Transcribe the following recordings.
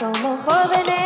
شما خواب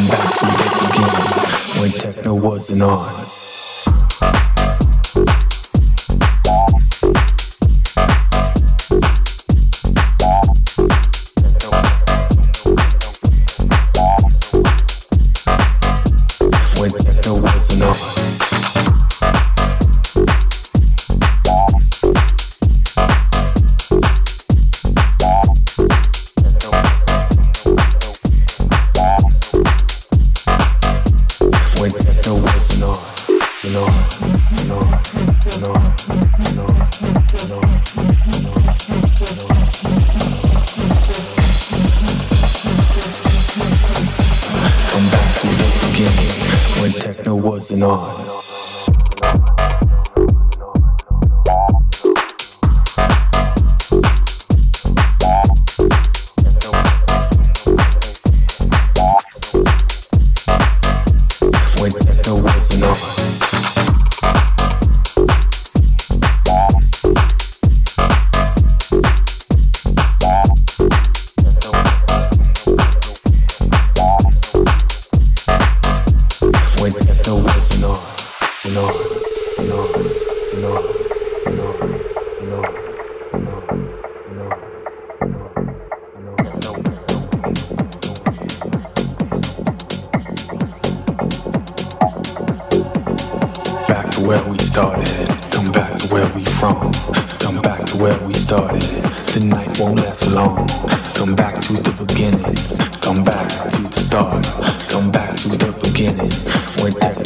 come back to it again when techno wasn't on.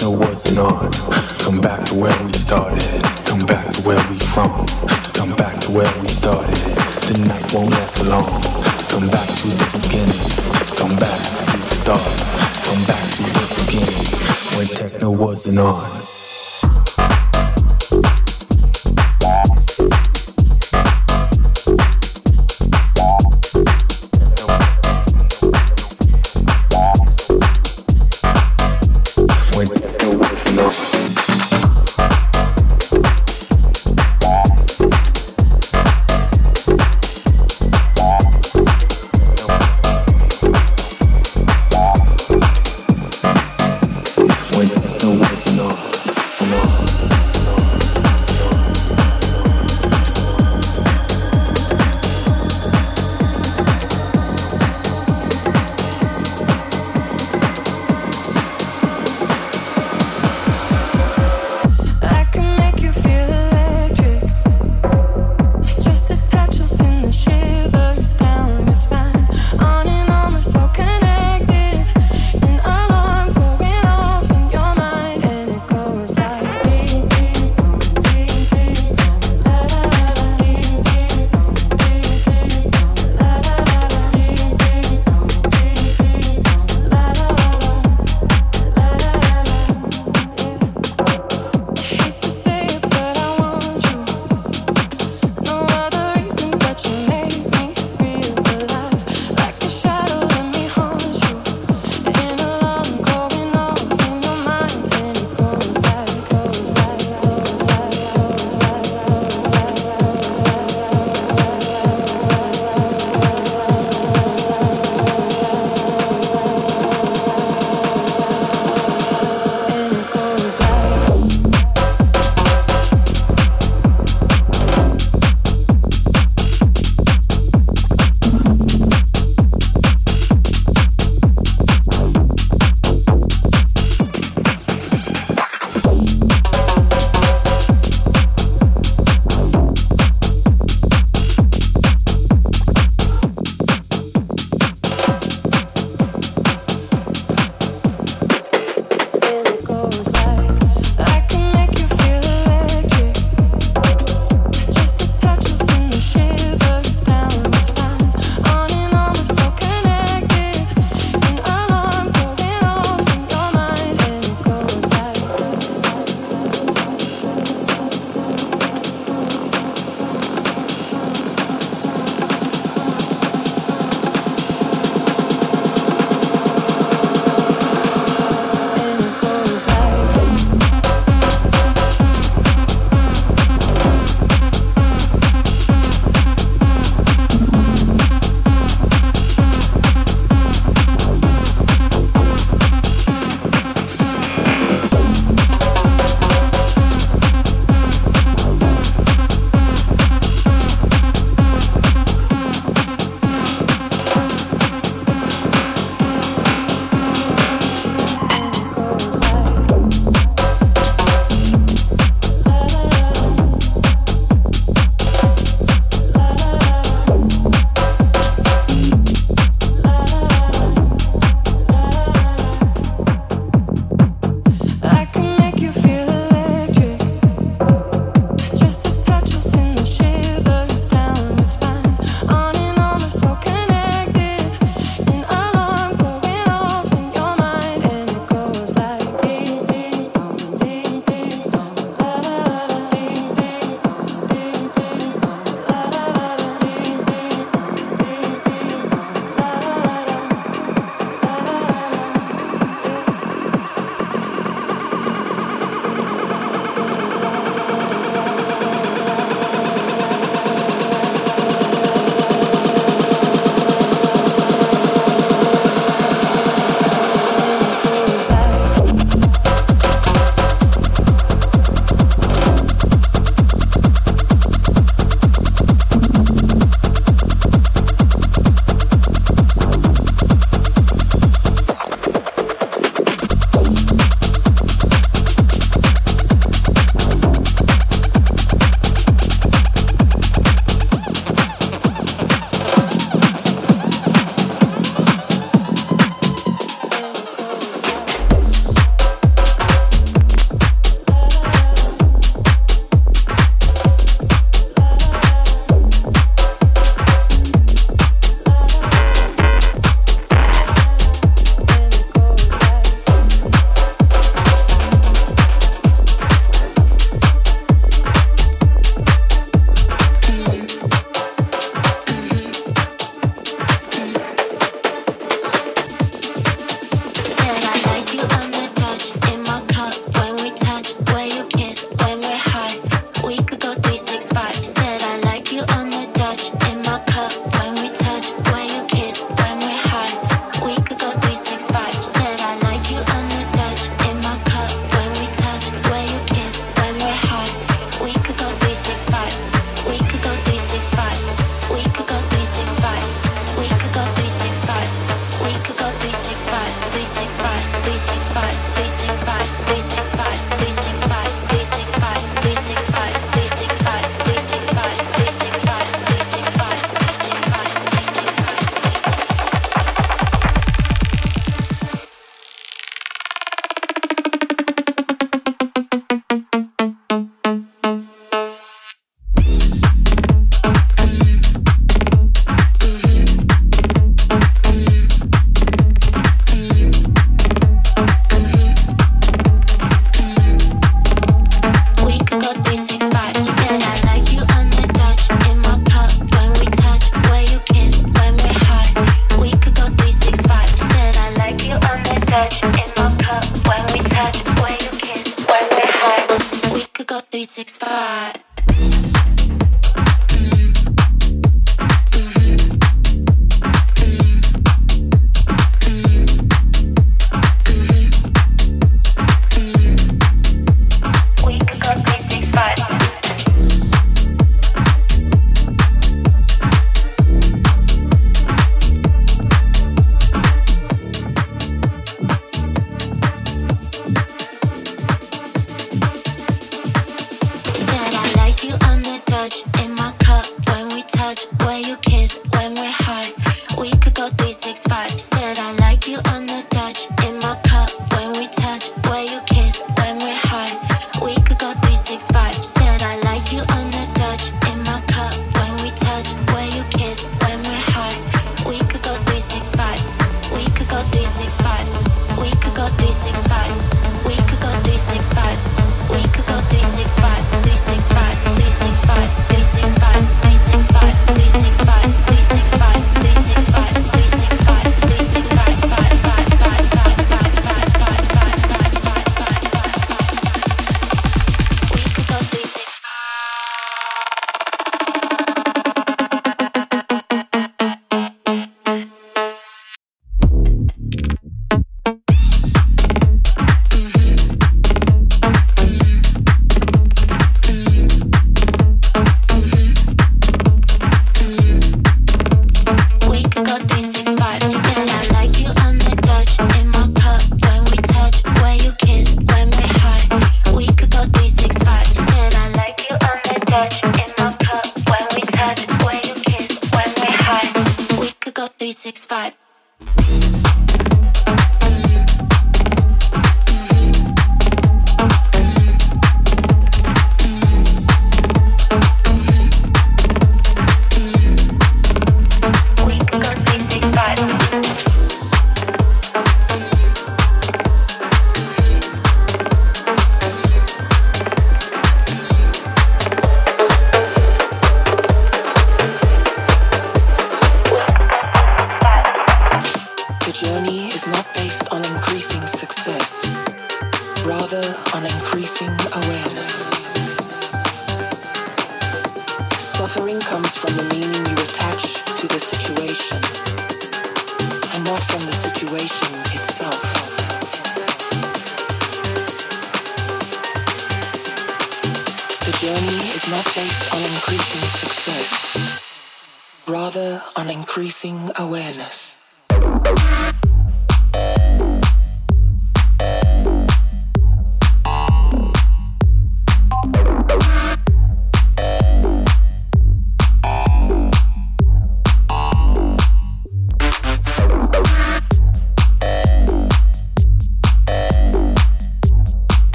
no wasn't on. Come back to where we started. Come back to where we from. Come back to where we started. The night won't last for long. Come back to the beginning. Come back to the start. Come back to the beginning when techno wasn't on.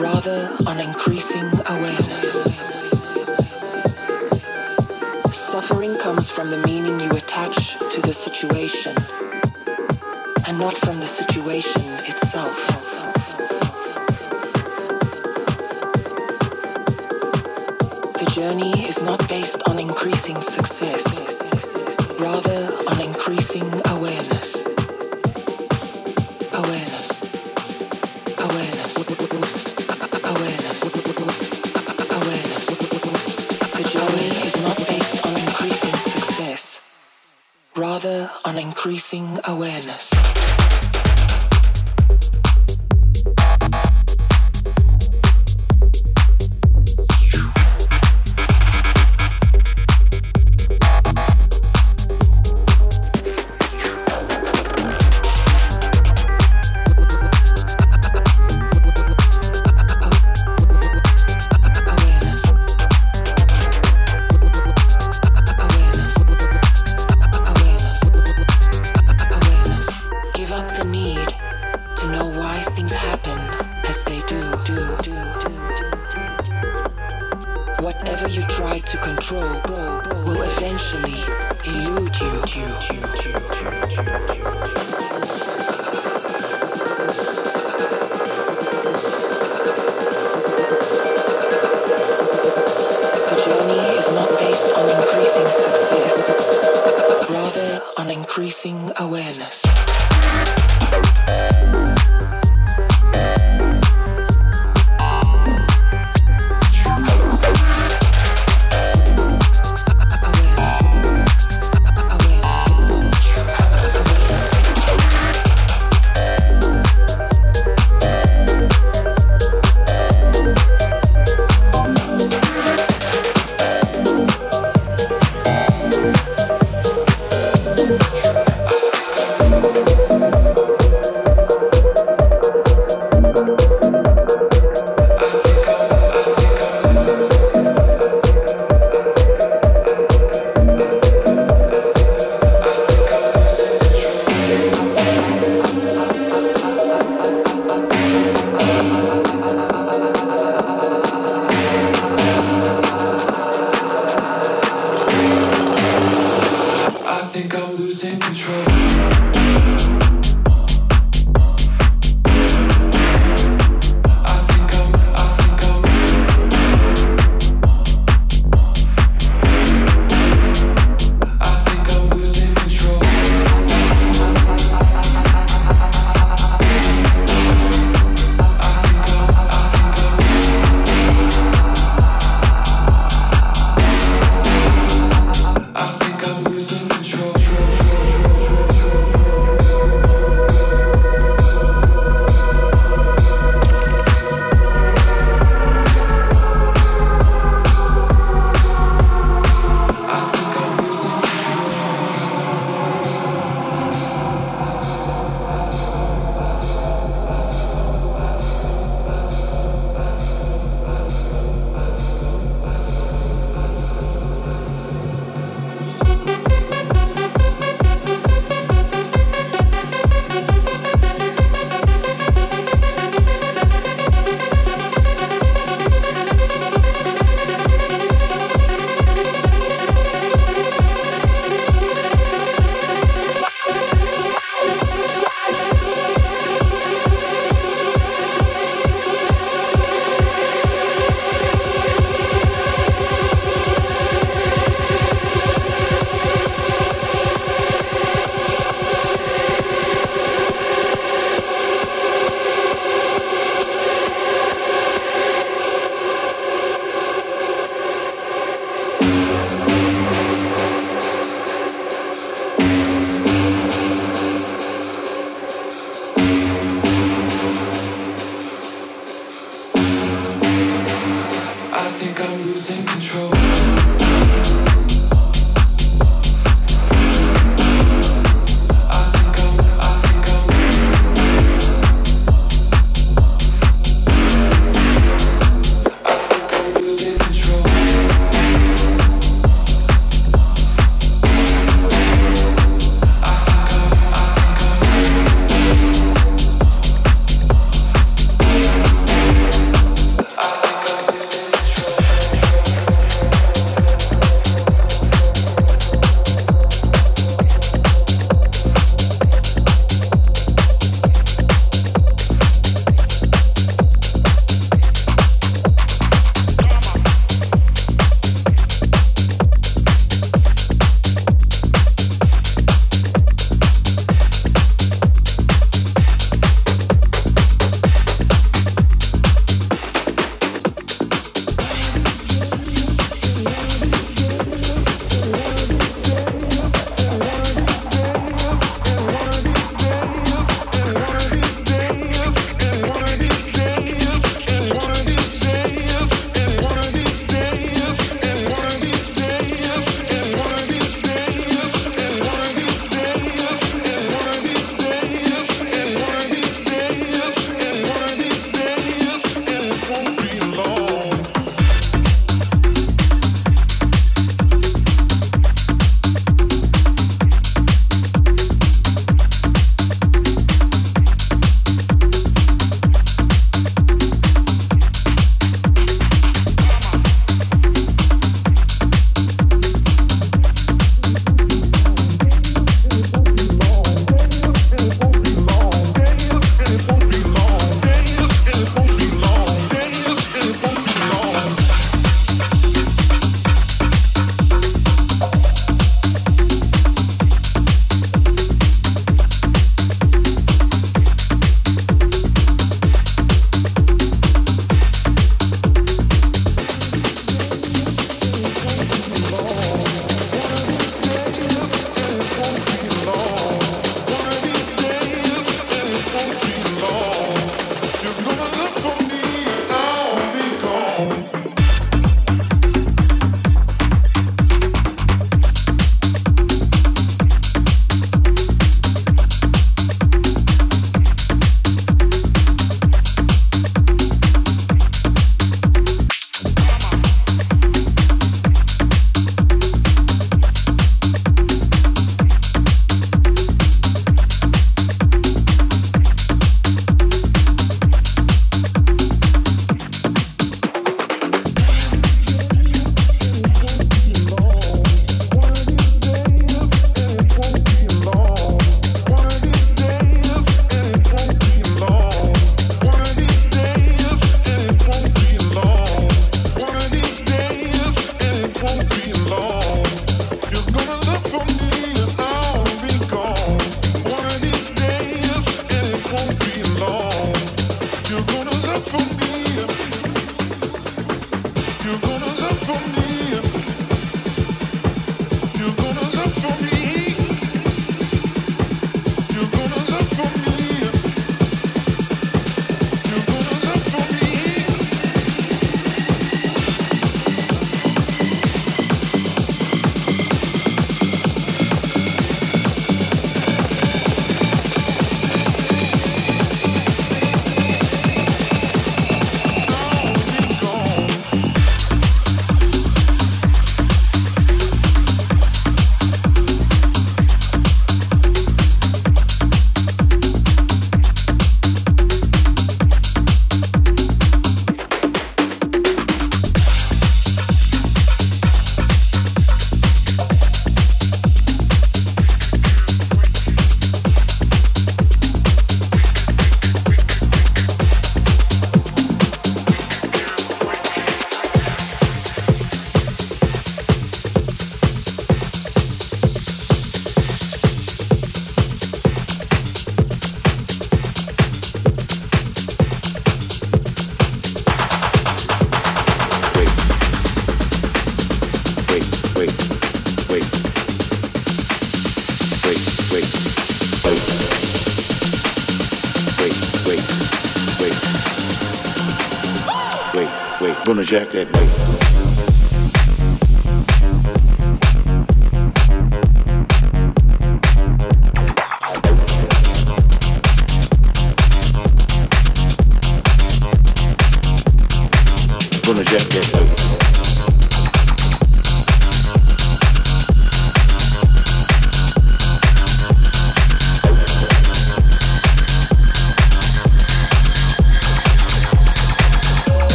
rather on increasing awareness. Suffering comes from the meaning you attach to the situation, and not from the situation itself. The journey is not based on increasing success. increasing awareness.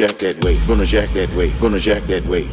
Jack that way, gonna jack that way, gonna jack that way.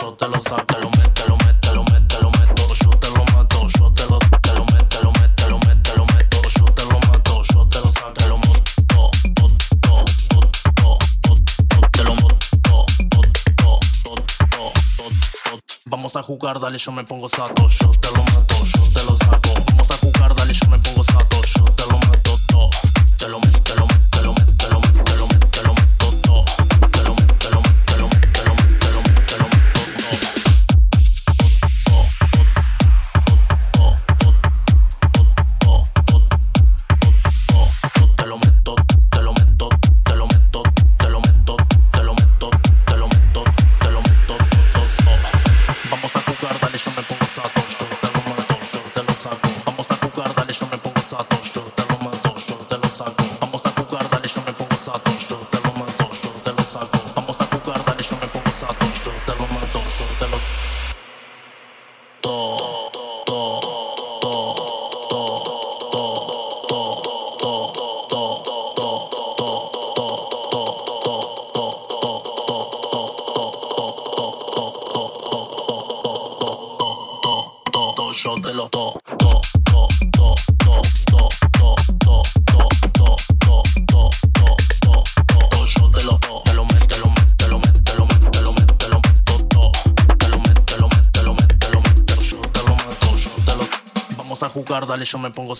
Yo te lo saco, te lo meto, lo meto, lo meto, lo meto, yo te lo mato, yo te lo, te lo meto, lo meto, lo meto, lo meto, yo te lo mato, yo te lo saco, te lo te lo Vamos a jugar, dale, yo me pongo sato, yo te lo mato, yo me pongo.